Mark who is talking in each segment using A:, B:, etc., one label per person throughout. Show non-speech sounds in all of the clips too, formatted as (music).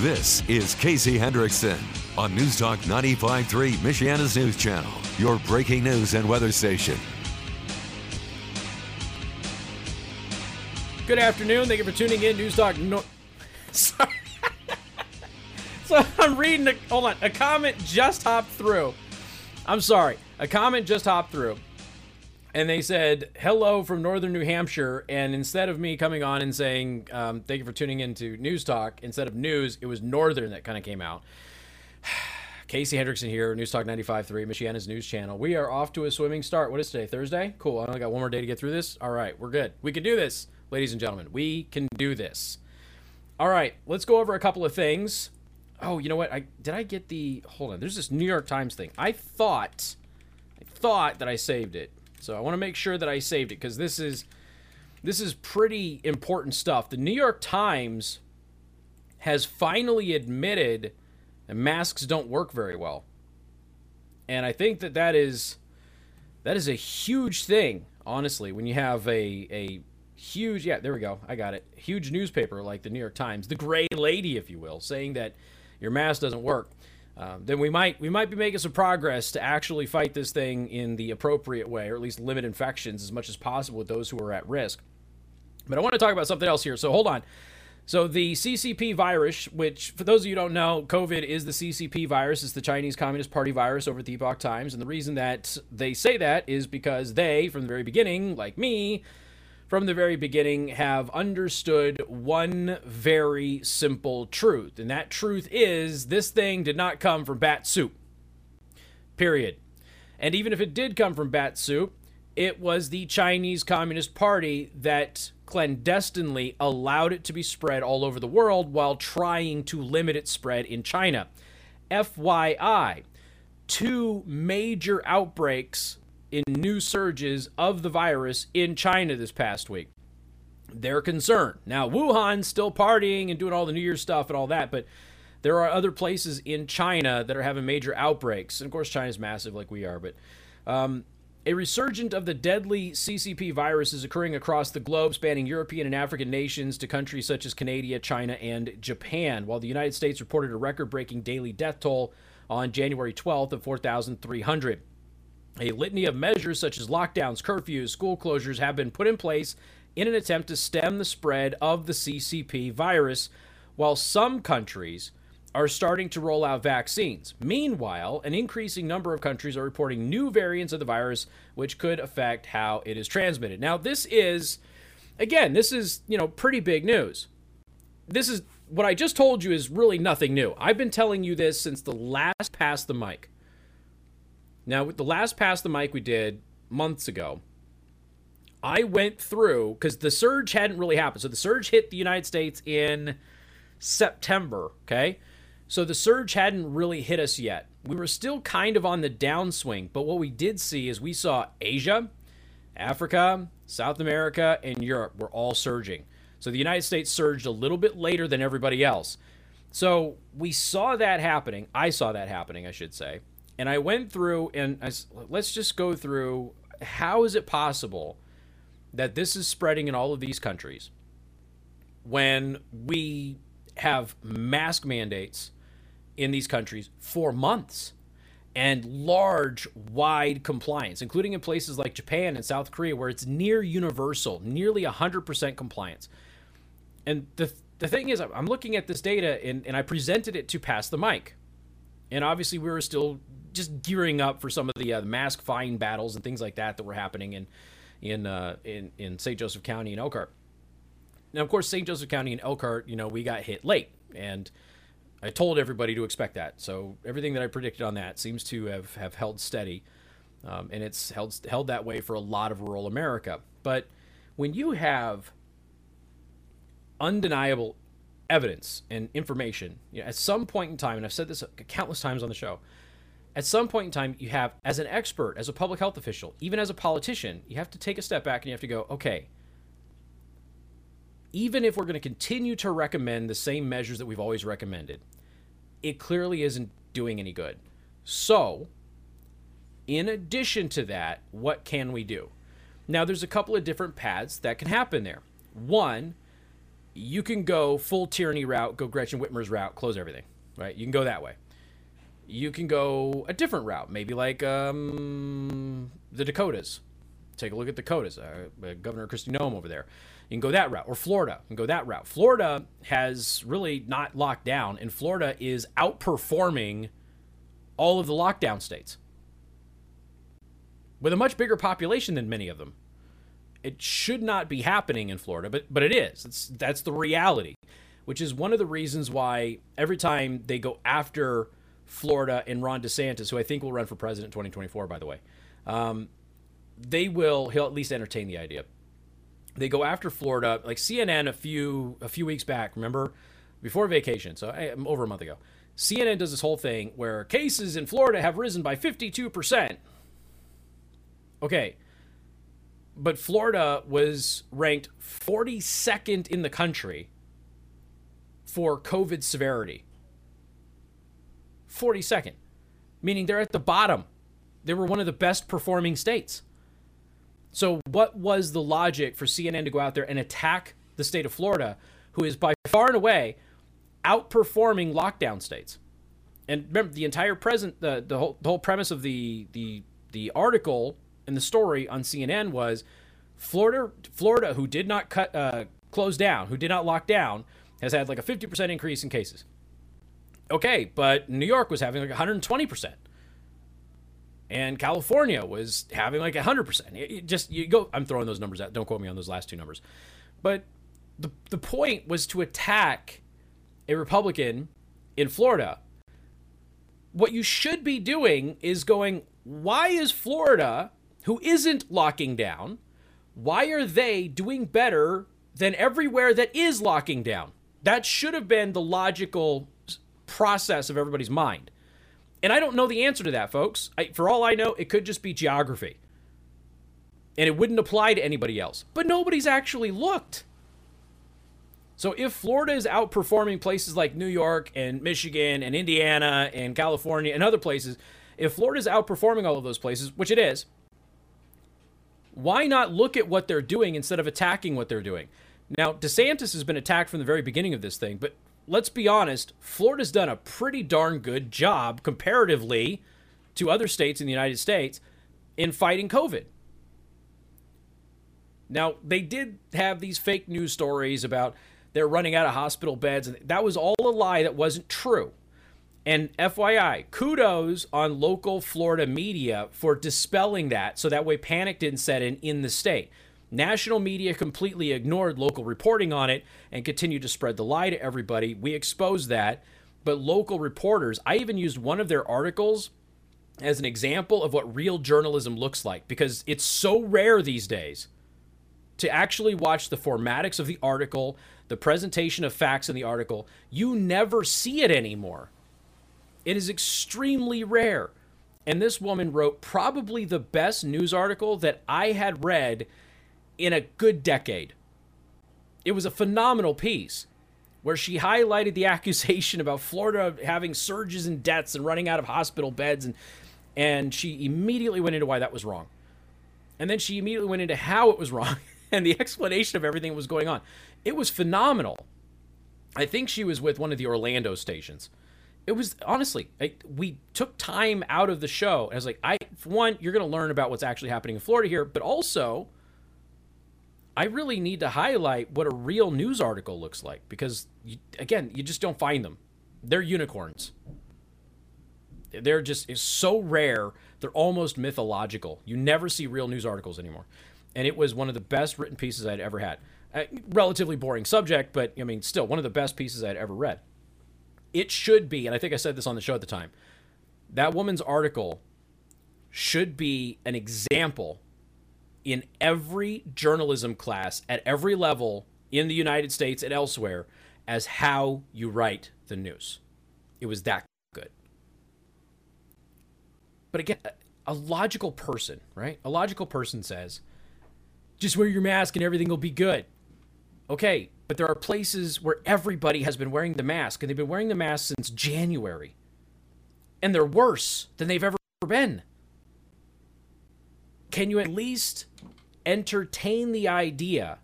A: This is Casey Hendrickson on News Talk 95.3, Michiana's news channel, your breaking news and weather station.
B: Good afternoon. Thank you for tuning in. News Talk. No- (laughs) Sorry. (laughs) so I'm reading. A, hold on. A comment just hopped through. I'm sorry. A comment just hopped through. And they said, hello from northern New Hampshire. And instead of me coming on and saying, um, thank you for tuning in to News Talk, instead of news, it was northern that kind of came out. (sighs) Casey Hendrickson here, News Talk 95.3, Michiana's news channel. We are off to a swimming start. What is today? Thursday? Cool. I only got one more day to get through this. All right, we're good. We can do this, ladies and gentlemen. We can do this. All right, let's go over a couple of things. Oh, you know what? I did I get the hold on. There's this New York Times thing. I thought I thought that I saved it. So I want to make sure that I saved it because this is this is pretty important stuff. The New York Times has finally admitted that masks don't work very well. And I think that that is that is a huge thing, honestly, when you have a a huge yeah, there we go. I got it. Huge newspaper like the New York Times, the gray lady if you will, saying that your mask doesn't work. Um, then we might we might be making some progress to actually fight this thing in the appropriate way, or at least limit infections as much as possible with those who are at risk. But I want to talk about something else here. So hold on. So the CCP virus, which for those of you don't know, COVID is the CCP virus, it's the Chinese Communist Party virus over at the Epoch Times, and the reason that they say that is because they, from the very beginning, like me, from the very beginning have understood one very simple truth. And that truth is this thing did not come from bat soup. Period. And even if it did come from bat soup, it was the Chinese Communist Party that clandestinely allowed it to be spread all over the world while trying to limit its spread in China. FYI, two major outbreaks in new surges of the virus in China this past week. They're concerned. Now, Wuhan's still partying and doing all the New Year's stuff and all that, but there are other places in China that are having major outbreaks. And of course, China's massive like we are, but um, a resurgence of the deadly CCP virus is occurring across the globe, spanning European and African nations to countries such as Canada, China, and Japan, while the United States reported a record breaking daily death toll on January 12th of 4,300. A litany of measures such as lockdowns, curfews, school closures have been put in place in an attempt to stem the spread of the CCP virus, while some countries are starting to roll out vaccines. Meanwhile, an increasing number of countries are reporting new variants of the virus which could affect how it is transmitted. Now, this is again, this is, you know, pretty big news. This is what I just told you is really nothing new. I've been telling you this since the last pass the mic. Now, with the last pass the mic we did months ago, I went through because the surge hadn't really happened. So the surge hit the United States in September, okay? So the surge hadn't really hit us yet. We were still kind of on the downswing, but what we did see is we saw Asia, Africa, South America, and Europe were all surging. So the United States surged a little bit later than everybody else. So we saw that happening. I saw that happening, I should say and I went through and I, let's just go through how is it possible that this is spreading in all of these countries when we have mask mandates in these countries for months and large wide compliance including in places like Japan and South Korea where it's near universal nearly 100% compliance? And the the thing is I'm looking at this data and, and I presented it to pass the mic. And obviously we were still just gearing up for some of the, uh, mask fine battles and things like that that were happening in in uh, in in St. Joseph County and Elkhart. Now, of course, St. Joseph County and Elkhart, you know, we got hit late, and I told everybody to expect that. So everything that I predicted on that seems to have have held steady, um, and it's held held that way for a lot of rural America. But when you have undeniable evidence and information, you know, at some point in time, and I've said this countless times on the show, at some point in time, you have, as an expert, as a public health official, even as a politician, you have to take a step back and you have to go, okay, even if we're going to continue to recommend the same measures that we've always recommended, it clearly isn't doing any good. So, in addition to that, what can we do? Now, there's a couple of different paths that can happen there. One, you can go full tyranny route, go Gretchen Whitmer's route, close everything, right? You can go that way. You can go a different route, maybe like um, the Dakotas. Take a look at Dakotas. Uh, uh, Governor Kristi Noem over there. You can go that route, or Florida. You can go that route. Florida has really not locked down, and Florida is outperforming all of the lockdown states with a much bigger population than many of them. It should not be happening in Florida, but but it is. It's that's the reality, which is one of the reasons why every time they go after Florida and Ron DeSantis, who I think will run for president in 2024, by the way, um, they will. He'll at least entertain the idea. They go after Florida, like CNN a few a few weeks back. Remember, before vacation, so eh, over a month ago. CNN does this whole thing where cases in Florida have risen by 52%. Okay, but Florida was ranked 42nd in the country for COVID severity. 42nd, meaning they're at the bottom. They were one of the best performing states. So, what was the logic for CNN to go out there and attack the state of Florida, who is by far and away outperforming lockdown states? And remember, the entire present, the, the, whole, the whole premise of the, the, the article and the story on CNN was Florida, Florida, who did not cut, uh, close down, who did not lock down, has had like a 50% increase in cases. Okay, but New York was having like 120%. And California was having like 100%. It just, you go, I'm throwing those numbers out. Don't quote me on those last two numbers. But the, the point was to attack a Republican in Florida. What you should be doing is going, why is Florida who isn't locking down, why are they doing better than everywhere that is locking down? That should have been the logical process of everybody's mind. And I don't know the answer to that, folks. I, for all I know, it could just be geography. And it wouldn't apply to anybody else. But nobody's actually looked. So if Florida is outperforming places like New York and Michigan and Indiana and California and other places, if Florida is outperforming all of those places, which it is, why not look at what they're doing instead of attacking what they're doing? Now, DeSantis has been attacked from the very beginning of this thing, but let's be honest, Florida's done a pretty darn good job comparatively to other states in the United States in fighting COVID. Now, they did have these fake news stories about they're running out of hospital beds, and that was all a lie that wasn't true. And FYI, kudos on local Florida media for dispelling that so that way panic didn't set in in the state. National media completely ignored local reporting on it and continued to spread the lie to everybody. We exposed that. But local reporters, I even used one of their articles as an example of what real journalism looks like because it's so rare these days to actually watch the formatics of the article, the presentation of facts in the article. You never see it anymore. It is extremely rare. And this woman wrote probably the best news article that I had read in a good decade. It was a phenomenal piece where she highlighted the (laughs) accusation about Florida having surges in deaths and running out of hospital beds and and she immediately went into why that was wrong. And then she immediately went into how it was (laughs) wrong and the explanation of everything that was going on. It was phenomenal. I think she was with one of the Orlando stations it was honestly we took time out of the show. And I was like, I for one, you're going to learn about what's actually happening in Florida here, but also, I really need to highlight what a real news article looks like because, you, again, you just don't find them. They're unicorns. They're just it's so rare. They're almost mythological. You never see real news articles anymore, and it was one of the best written pieces I'd ever had. Uh, relatively boring subject, but I mean, still one of the best pieces I'd ever read it should be, and I think I said this on the show at the time, that woman's article should be an example in every journalism class at every level in the United States and elsewhere as how you write the news. It was that good. But again, a logical person, right? A logical person says, just wear your mask and everything will be good. Okay, but there are places where everybody has been wearing the mask, and they've been wearing the mask since January. And they're worse than they've ever been. Can you at least entertain the idea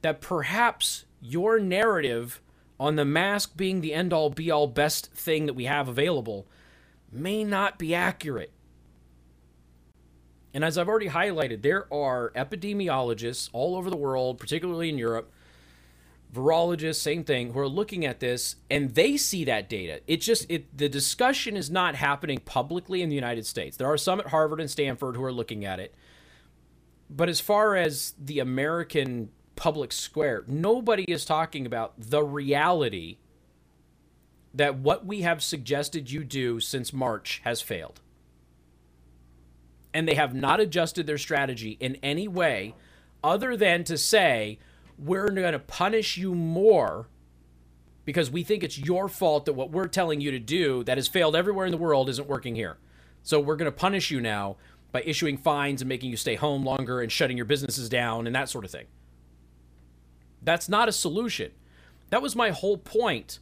B: that perhaps your narrative on the mask being the end all be all best thing that we have available may not be accurate. And as I've already highlighted, there are epidemiologists all over the world, particularly in Europe, virologists, same thing, who are looking at this and they see that data. It just it the discussion is not happening publicly in the United States. There are some at Harvard and Stanford who are looking at it. But as far as the American public square, nobody is talking about the reality that what we have suggested you do since March has failed. And they have not adjusted their strategy in any way other than to say, we're going to punish you more because we think it's your fault that what we're telling you to do that has failed everywhere in the world isn't working here. So we're going to punish you now by issuing fines and making you stay home longer and shutting your businesses down and that sort of thing. That's not a solution. That was my whole point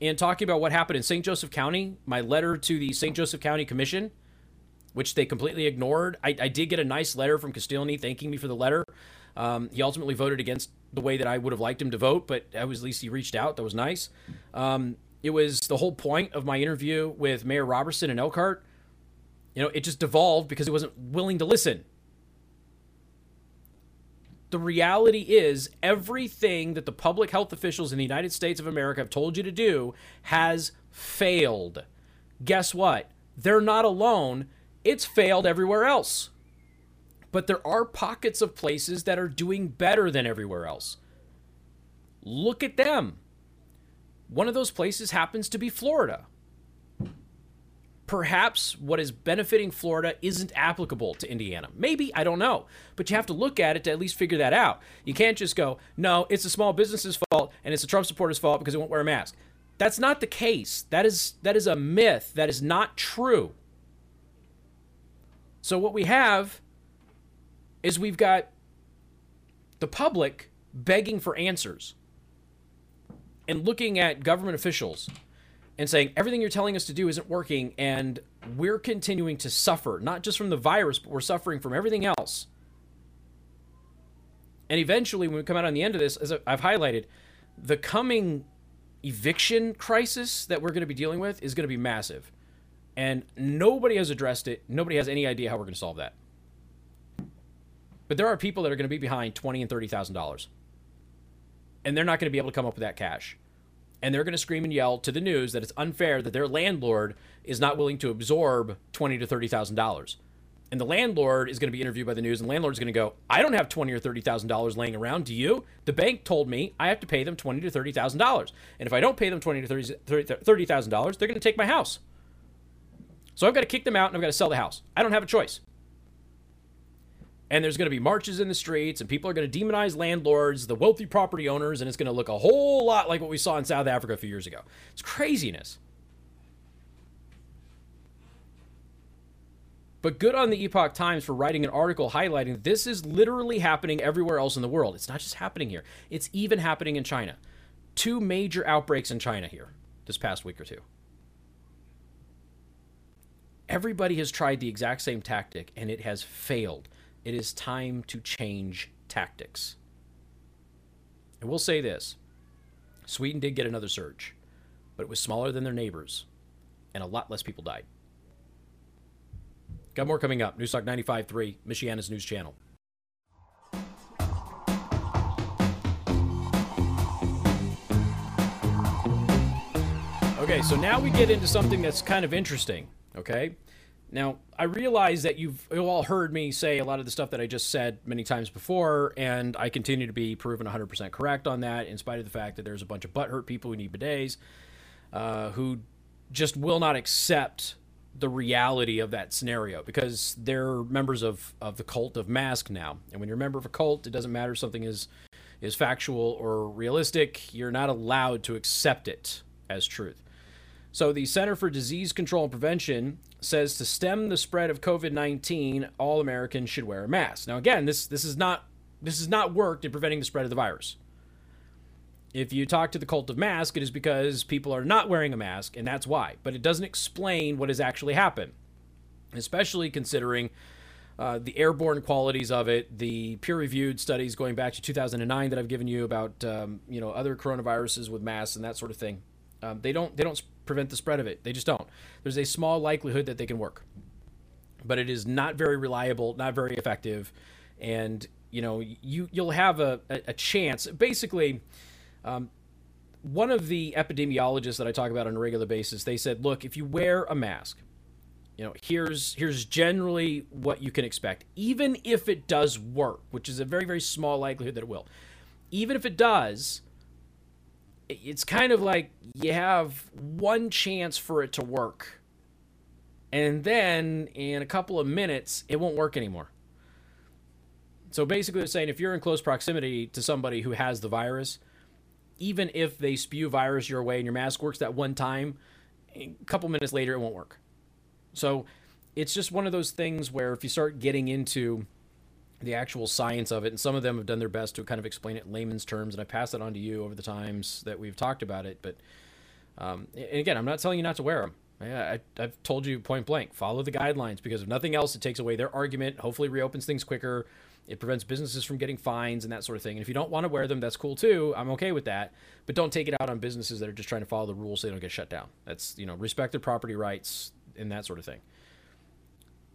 B: in talking about what happened in St. Joseph County, my letter to the St. Joseph County Commission, which they completely ignored. I, I did get a nice letter from Castiglione thanking me for the letter. Um, he ultimately voted against the way that I would have liked him to vote, but at least he reached out. That was nice. Um, it was the whole point of my interview with Mayor Roberson and Elkhart. You know, it just devolved because he wasn't willing to listen. The reality is, everything that the public health officials in the United States of America have told you to do has failed. Guess what? They're not alone. It's failed everywhere else but there are pockets of places that are doing better than everywhere else. Look at them. One of those places happens to be Florida. Perhaps what is benefiting Florida isn't applicable to Indiana. Maybe, I don't know. But you have to look at it to at least figure that out. You can't just go, no, it's the small business's fault and it's the Trump supporters' fault because they won't wear a mask. That's not the case. That is that is a myth. That is not true. So what we have is we've got the public begging for answers and looking at government officials and saying everything you're telling us to do isn't working and we're continuing to suffer not just from the virus but we're suffering from everything else. And eventually when we come out on the end of this as i've highlighted the coming eviction crisis that we're going to be dealing with is going to be massive. And nobody has addressed it. Nobody has any idea how we're going to solve that but there are people that are going to be behind twenty and thirty thousand dollars, and they're not going to be able to come up with that cash, and they're going to scream and yell to the news that it's unfair that their landlord is not willing to absorb twenty to thirty thousand dollars. And the landlord is going to be interviewed by the news, and the landlord's going to go, "I don't have twenty or thirty thousand dollars laying around. Do you? The bank told me I have to pay them twenty to thirty thousand dollars, and if I don't pay them twenty to thirty thousand dollars, they're going to take my house. So I've got to kick them out, and I've got to sell the house. I don't have a choice and there's going to be marches in the streets and people are going to demonize landlords the wealthy property owners and it's going to look a whole lot like what we saw in south africa a few years ago. It's craziness. But good on the epoch times for writing an article highlighting this is literally happening everywhere else in the world. It's not just happening here. It's even happening in china. Two major outbreaks in china here this past week or two. Everybody has tried the exact same tactic and it has failed it is time to change tactics. And we'll say this Sweden did get another surge, but it was smaller than their neighbors, and a lot less people died. Got more coming up. Newstalk 95.3, Michiana's news channel. Okay, so now we get into something that's kind of interesting, okay? Now, I realize that you've all heard me say a lot of the stuff that I just said many times before, and I continue to be proven 100% correct on that, in spite of the fact that there's a bunch of butthurt people who need bidets uh, who just will not accept the reality of that scenario because they're members of, of the cult of mask now. And when you're a member of a cult, it doesn't matter if something is, is factual or realistic, you're not allowed to accept it as truth. So, the Center for Disease Control and Prevention says to stem the spread of COVID-19, all Americans should wear a mask. Now again, this this is not this has not worked in preventing the spread of the virus. If you talk to the cult of mask, it is because people are not wearing a mask and that's why. But it doesn't explain what has actually happened. Especially considering uh, the airborne qualities of it, the peer-reviewed studies going back to 2009 that I've given you about um, you know other coronaviruses with masks and that sort of thing. Um, they don't they don't prevent the spread of it. They just don't. There's a small likelihood that they can work, but it is not very reliable, not very effective, and you know you you'll have a, a, chance. Basically, um, one of the epidemiologists that I talk about on a regular basis, they said, look, if you wear a mask, you know, here's here's generally what you can expect, even if it does work, which is a very very small likelihood that it will. Even if it does, it's kind of like you have one chance for it to work. And then in a couple of minutes, it won't work anymore. So basically, they're saying if you're in close proximity to somebody who has the virus, even if they spew virus your way and your mask works that one time, a couple minutes later, it won't work. So it's just one of those things where if you start getting into the actual science of it, and some of them have done their best to kind of explain it in layman's terms, and I pass that on to you over the times that we've talked about it. But um, and again, I'm not telling you not to wear them. I, have told you point blank, follow the guidelines because if nothing else, it takes away their argument. Hopefully, reopens things quicker. It prevents businesses from getting fines and that sort of thing. And if you don't want to wear them, that's cool too. I'm okay with that. But don't take it out on businesses that are just trying to follow the rules so they don't get shut down. That's you know respect their property rights and that sort of thing.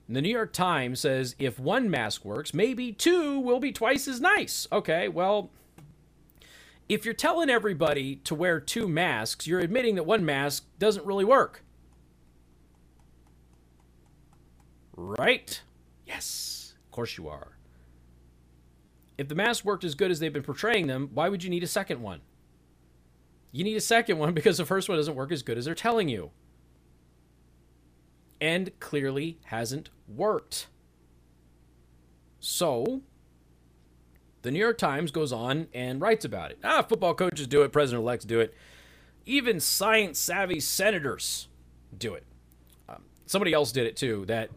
B: The New York Times says if one mask works, maybe two will be twice as nice. Okay, well, if you're telling everybody to wear two masks, you're admitting that one mask doesn't really work. Right? Yes, of course you are. If the masks worked as good as they've been portraying them, why would you need a second one? You need a second one (laughs) because the first one doesn't work as good as they're telling you and clearly hasn't worked. So, the New York Times goes on and writes about it. Ah, football coaches do it, president elects do it, even science savvy senators do it. Um, somebody else did it too. That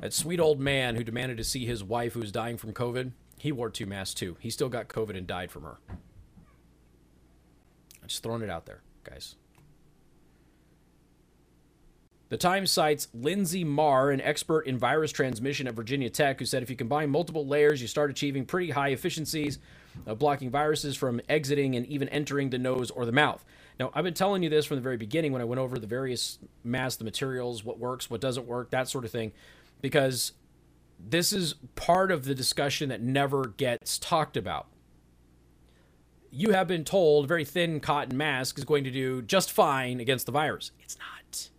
B: that sweet old man who demanded to see his wife who was dying from COVID. He wore two masks too. He still got COVID and died from her. I'm just throwing it out there, guys. The Times cites Linsey Marr, an expert in virus transmission at Virginia Tech, who said if you combine multiple layers, you start achieving pretty high efficiencies of blocking viruses from exiting and even entering the nose or the mouth. Now, I've been telling you this from the very beginning when I went over the various masks, the materials, what works, what doesn't work, that sort of thing, because this is part of the discussion that never gets talked about. You have been told very thin cotton mask is going to do just fine against the virus. It's not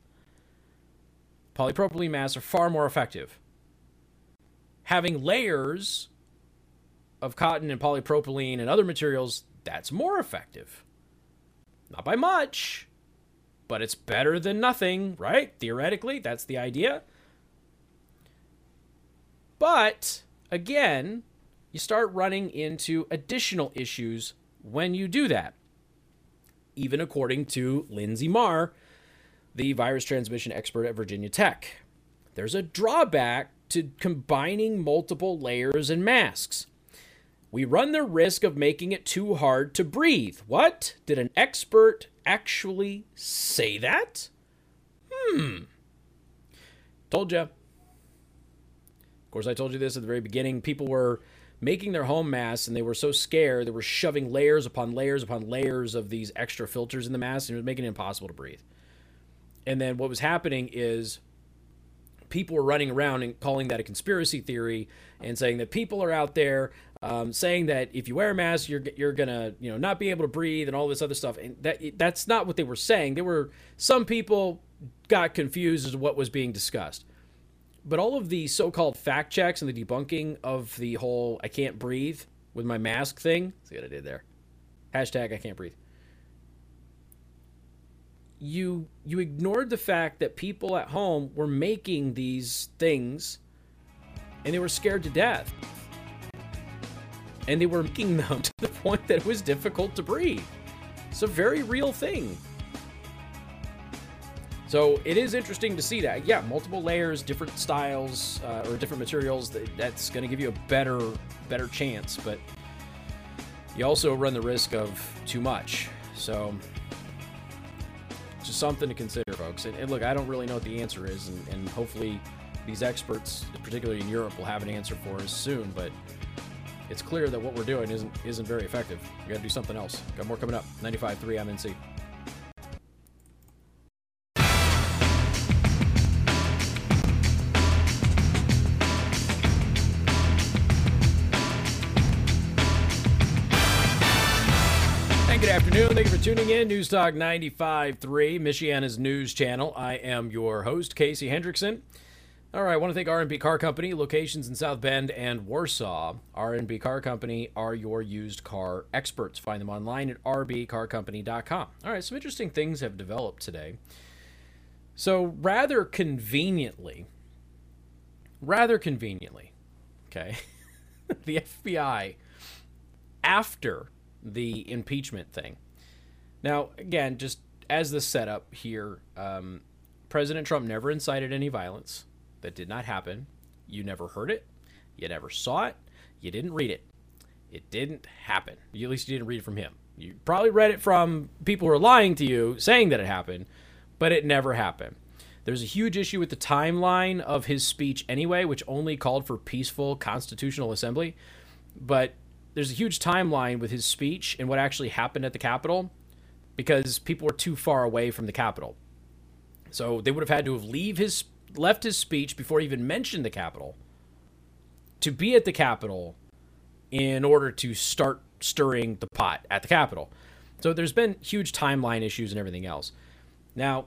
B: polypropylene masks are far more effective. Having layers of cotton and polypropylene and other materials, that's more effective. Not by much, but it's better than nothing, right? Theoretically, that's the idea. But again, you start running into additional issues when you do that. Even according to Linsey Marr, the virus transmission expert at Virginia Tech. There's a drawback to combining multiple layers and masks. We run the risk of making it too hard to breathe. What? Did an expert actually say that? Hmm. Told you. Of course, I told you this at the very beginning. People were making their home masks and they were so scared they were shoving layers upon layers upon layers of these extra filters in the mask and it was making it impossible to breathe. And then what was happening is people were running around and calling that a conspiracy theory and saying that people are out there um, saying that if you wear a mask you're you're gonna you know not be able to breathe and all this other stuff. And that that's not what they were saying. There were some people got confused as to what was being discussed. But all of the so-called fact checks and the debunking of the whole I can't breathe with my mask thing see what I did there? Hashtag I can't breathe you you ignored the fact that people at home were making these things and they were scared to death. And they were making (laughs) them to the point that it was difficult to breathe. It's a very real thing. So it is interesting to see that. Yeah, multiple layers, different styles, uh, or different materials. That's going to give you a better, better chance. But you also run the risk of too much. So just something to consider, folks. And, and, look, I don't really know what the answer is, and, and hopefully these experts, particularly in Europe, will have an answer for us soon. But it's clear that what we're doing isn't isn't very effective. We got to do something else. Got more coming up. 95.3 MNC. Tuning in. News Talk 95.3, Michiana's news channel. I am your host, Casey Hendrickson. All right, I want to thank R&B Car Company, locations in South Bend and Warsaw. R&B Car Company are your used car experts. Find them online at rbcarcompany.com. All right, some interesting things have developed today. So, rather conveniently, rather conveniently, okay, (laughs) the FBI, after the impeachment thing. Now, again, just as the setup here, um, President Trump never incited any violence. That did not happen. You never heard it. You never saw it. You didn't read it. It didn't happen. You, at least you didn't read it from him. You probably read it from people who are lying to you, saying that it happened, but it never happened. There's a huge issue with the timeline of his speech anyway, which only called for peaceful constitutional assembly. But there's a huge timeline with his speech and what actually happened at the Capitol because people were too far away from the Capitol. So they would have had to have leave his left his speech before he even mentioned the Capitol to be at the Capitol in order to start stirring the pot at the Capitol. So there's been huge timeline issues and everything else. Now,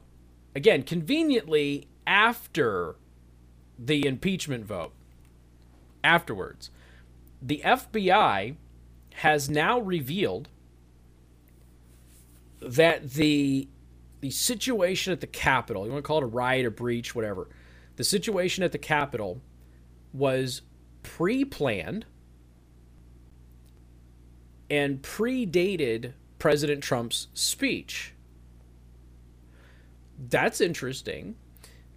B: again, conveniently after the impeachment vote, afterwards, the FBI has now revealed that the the situation at the Capitol, you want to call it a riot, a breach, whatever, the situation at the Capitol was pre-planned and predated President Trump's speech. That's interesting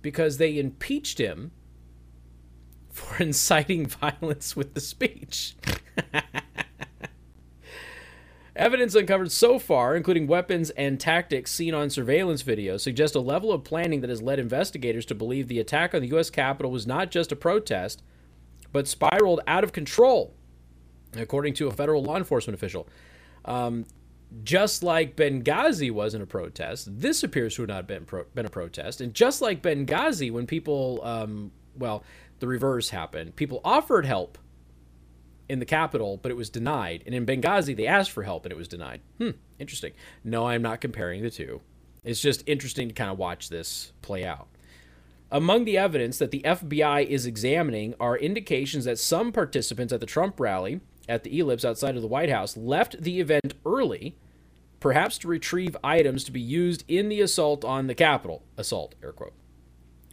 B: because they impeached him (laughs) for inciting (laughs) violence with the speech. (laughs) Evidence uncovered so far, including weapons and tactics seen on surveillance video, suggest a level of planning that has led investigators to believe the attack on the U.S. Capitol was not just a protest, but spiraled out of control, according to a federal law enforcement official. Um, just like Benghazi wasn't a protest, this appears to have not been, pro- been a protest. And just like Benghazi, when people, um, well, the reverse happened. People offered help in the capital, but it was denied. And in Benghazi, they asked for help and it was denied. Hmm, interesting. No, I'm not comparing the two. It's just interesting to kind of watch this play out. Among the evidence that the FBI is examining are indications that some participants at the Trump rally at the Ellipse outside of the White House left the event early, perhaps to retrieve items to be used in the assault on the Capitol. Assault, air quote.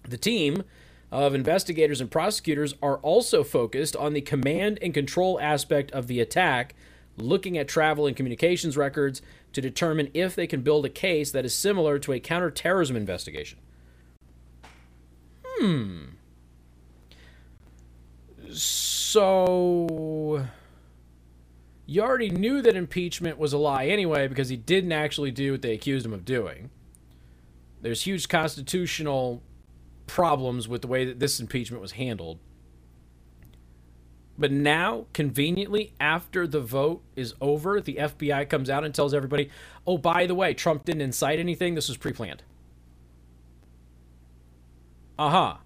B: The team of investigators and prosecutors are also focused on the command and control aspect of the attack, looking at travel and communications records to determine if they can build a case that is similar to a counterterrorism investigation. Hmm. So. You already knew that impeachment was a lie anyway because he didn't actually do what they accused him of doing. There's huge constitutional problems with the way that this impeachment was handled. But now, conveniently, after the vote is over, the FBI comes out and tells everybody, oh, by the way, Trump didn't incite anything. This was pre planned. Uh huh.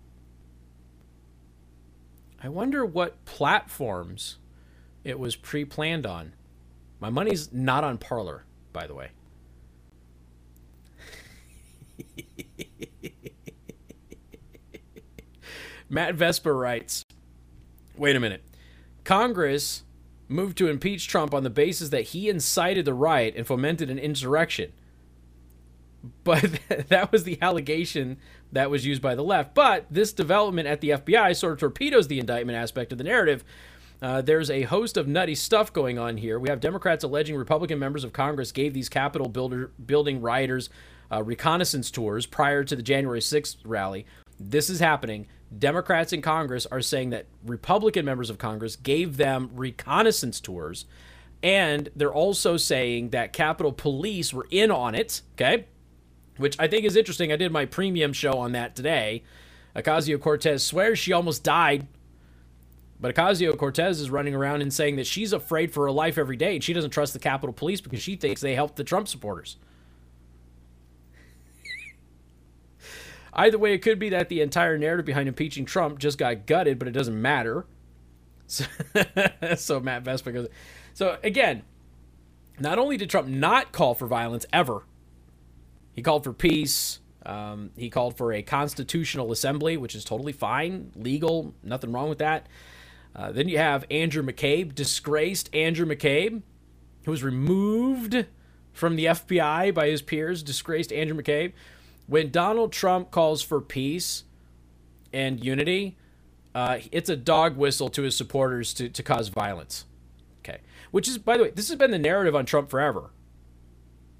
B: I wonder what platforms it was pre planned on. My money's not on Parler, by the way. Matt Vespa writes Wait a minute. Congress moved to impeach Trump on the basis that he incited the riot and fomented an insurrection. But (laughs) that was the allegation that was used by the left. But this development at the FBI sort of torpedoes the indictment aspect of the narrative. Uh, there's a host of nutty stuff going on here. We have Democrats alleging Republican members of Congress gave these Capitol builder, building rioters uh, reconnaissance tours prior to the January 6th rally. This is happening. Democrats in Congress are saying that Republican members of Congress gave them reconnaissance tours. And they're also saying that Capitol Police were in on it, okay? Which I think is interesting. I did my premium show on that today. Ocasio Cortez swears she almost died. But Ocasio Cortez is running around and saying that she's afraid for her life every day and she doesn't trust the Capitol Police because she thinks they help the Trump supporters. Either way, it could be that the entire narrative behind impeaching Trump just got gutted, but it doesn't matter. (laughs) So, so Matt Vespa goes. So again, not only did Trump not call for violence ever, he called for peace. Um, he called for a constitutional assembly, which is totally fine, legal, nothing wrong with that. Uh, then you have Andrew McCabe, disgraced Andrew McCabe, who was removed from the FBI by his peers, disgraced Andrew McCabe. When Donald Trump calls for peace and unity, uh, it's a dog whistle to his supporters to, to cause violence. Okay. Which is, by the way, this has been the narrative on Trump forever.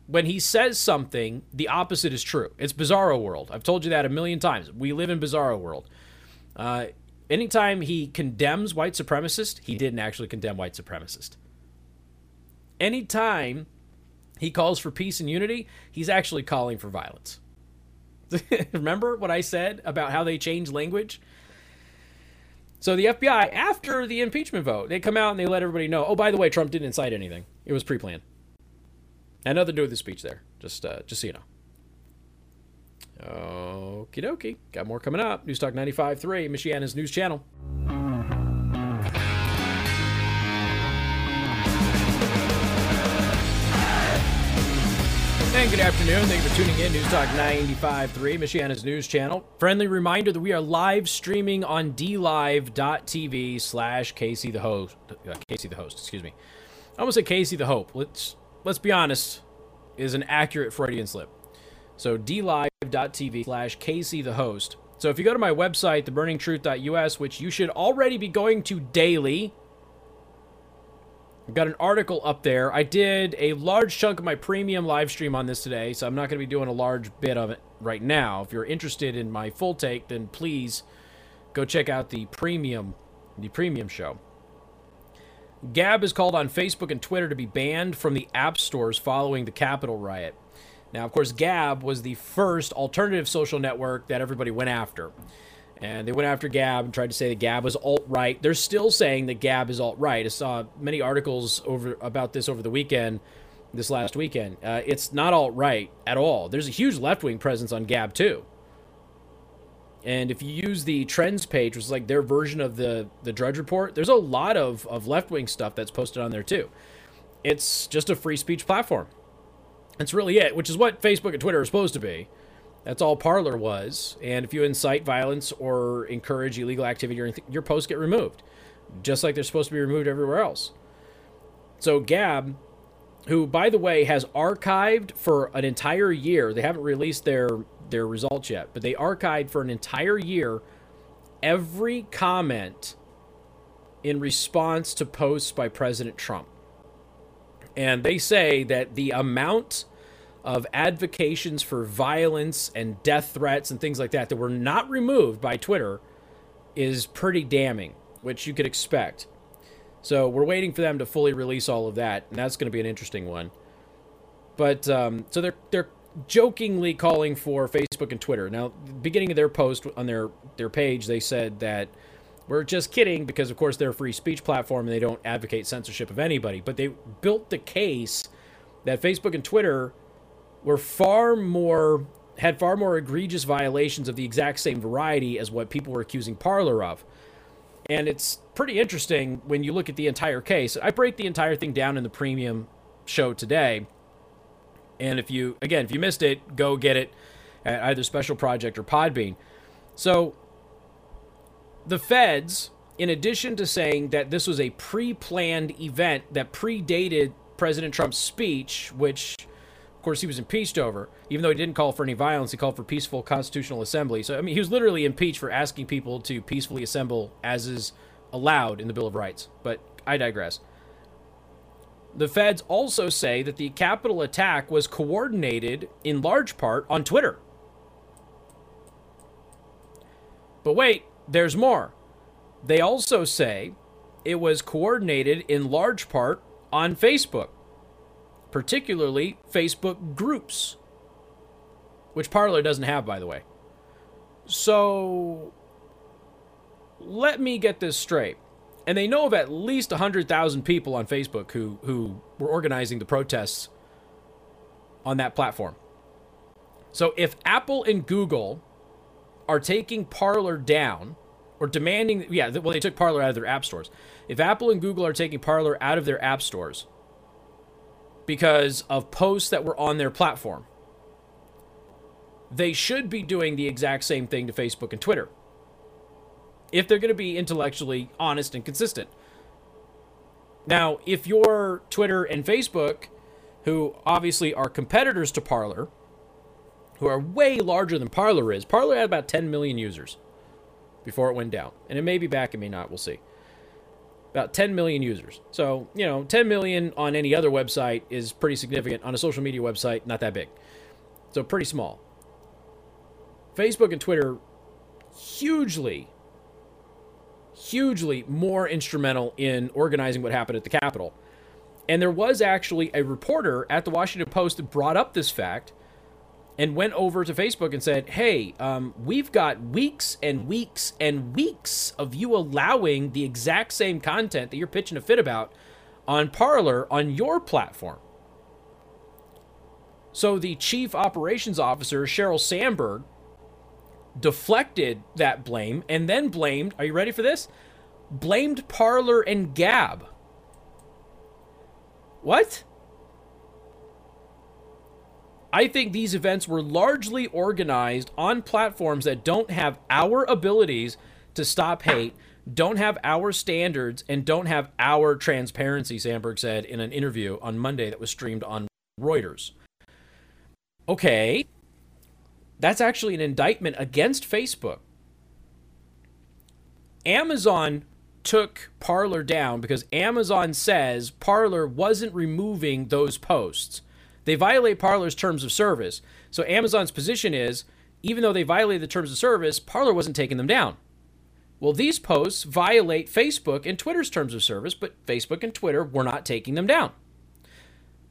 B: When he says something, the opposite is true. It's bizarro world. I've told you that a million times. We live in bizarro world. Uh, anytime he condemns white supremacists, he didn't actually condemn white supremacists. Anytime he calls for peace and unity, he's actually calling for violence. (laughs) Remember what I said about how they change language? So the FBI, after the impeachment vote, they come out and they let everybody know. Oh, by the way, Trump didn't incite anything; it was pre-planned. Had nothing to do with the speech there. Just, uh, just so you know. Okie dokie. Got more coming up. News Talk 95.3, Michiana's news channel. And good afternoon. Thank you for tuning in. News Talk 95.3, Michiana's news channel. Friendly reminder that we are live streaming on dlive.tv slash Casey the host. Uh, Casey the host, excuse me. I almost said Casey the Hope. Let's let's be honest, is an accurate Freudian slip. So dlive.tv slash Casey the host. So if you go to my website, theburningtruth.us, which you should already be going to daily, I've got an article up there. I did a large chunk of my premium live stream on this today, so I'm not going to be doing a large bit of it right now. If you're interested in my full take, then please go check out the premium the premium show. Gab is called on Facebook and Twitter to be banned from the app stores following the Capitol riot. Now, of course, Gab was the first alternative social network that everybody went after. And they went after Gab and tried to say that Gab was alt right. They're still saying that Gab is alt right. I saw many articles over about this over the weekend, this last weekend. Uh, it's not alt right at all. There's a huge left wing presence on Gab too. And if you use the trends page, which is like their version of the the Drudge Report, there's a lot of, of left wing stuff that's posted on there too. It's just a free speech platform. That's really it, which is what Facebook and Twitter are supposed to be. That's all Parler was. And if you incite violence or encourage illegal activity, your posts get removed, just like they're supposed to be removed everywhere else. So Gab, who by the way has archived for an entire year, they haven't released their their results yet, but they archived for an entire year every comment in response to posts by President Trump. And they say that the amount of advocations for violence and death threats and things like that that were not removed by Twitter is pretty damning, which you could expect. So we're waiting for them to fully release all of that, and that's going to be an interesting one. But um, so they're they're jokingly calling for Facebook and Twitter. Now, beginning of their post on their their page, they said that we're just kidding because of course they're a free speech platform and they don't advocate censorship of anybody. But they built the case that Facebook and Twitter were far more had far more egregious violations of the exact same variety as what people were accusing Parler of. And it's pretty interesting when you look at the entire case. I break the entire thing down in the premium show today. And if you again, if you missed it, go get it at either Special Project or Podbean. So the feds, in addition to saying that this was a pre-planned event that predated President Trump's speech, which of course, he was impeached over, even though he didn't call for any violence, he called for peaceful constitutional assembly. So, I mean, he was literally impeached for asking people to peacefully assemble as is allowed in the Bill of Rights. But I digress. The feds also say that the Capitol attack was coordinated in large part on Twitter. But wait, there's more. They also say it was coordinated in large part on Facebook particularly Facebook groups, which Parler doesn't have, by the way. So let me get this straight. And they know of at least 100,000 people on Facebook who, who were organizing the protests on that platform. So if Apple and Google are taking Parler down or demanding, yeah, well, they took Parler out of their app stores. If Apple and Google are taking Parler out of their app stores because of posts that were on their platform, they should be doing the exact same thing to Facebook and Twitter if they're going to be intellectually honest and consistent. Now, if you're Twitter and Facebook, who obviously are competitors to Parler, who are way larger than Parler is, Parler had about 10 million users before it went down. And it may be back, it may not, we'll see. About 10 million users. So, you know, 10 million on any other website is pretty significant. On a social media website, not that big. So, pretty small. Facebook and Twitter, hugely hugely more instrumental in organizing what happened at the Capitol. And there was actually a reporter at the Washington Post that brought up this fact and went over to Facebook and said, Hey, um, we've got weeks and weeks and weeks of you allowing the exact same content that you're pitching a fit about on Parler on your platform. So the chief operations officer, Sheryl Sandberg, deflected that blame and then blamed, are you ready for this? Blamed Parler and Gab. What? I think these events were largely organized on platforms that don't have our abilities to stop hate, don't have our standards, and don't have our transparency, Sandberg said in an interview on Monday that was streamed on Reuters. Okay, that's actually an indictment against Facebook. Amazon took Parler down because Amazon says Parler wasn't removing those posts. They violate Parler's terms of service. So Amazon's position is even though they violated the terms of service, Parler wasn't taking them down. Well, these posts violate Facebook and Twitter's terms of service, but Facebook and Twitter were not taking them down.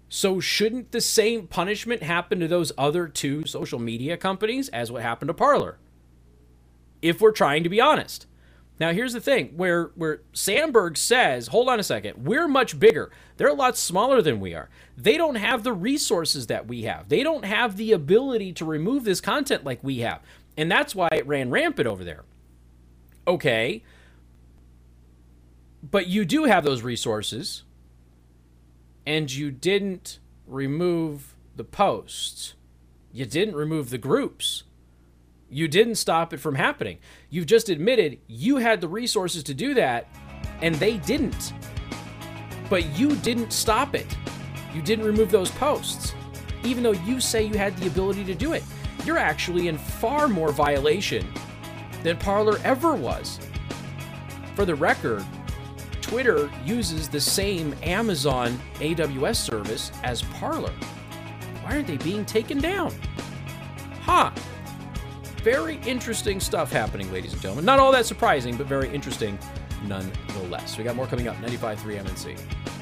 B: So, shouldn't the same punishment happen to those other two social media companies as what happened to Parler? If we're trying to be honest. Now, here's the thing where, where Sandberg says, hold on a second, we're much bigger. They're a lot smaller than we are. They don't have the resources that we have, they don't have the ability to remove this content like we have. And that's why it ran rampant over there. Okay. But you do have those resources and you didn't remove the posts. You didn't remove the groups. You didn't stop it from happening. You've just admitted you had the resources to do that, and they didn't. But you didn't stop it. You didn't remove those posts, even though you say you had the ability to do it. You're actually in far more violation than Parler ever was. For the record, Twitter uses the same Amazon AWS service as Parler. Why aren't they being taken down? Huh. Very interesting stuff happening, ladies and gentlemen. Not all that surprising, but very interesting nonetheless. We got more coming up. 95.3 MNC.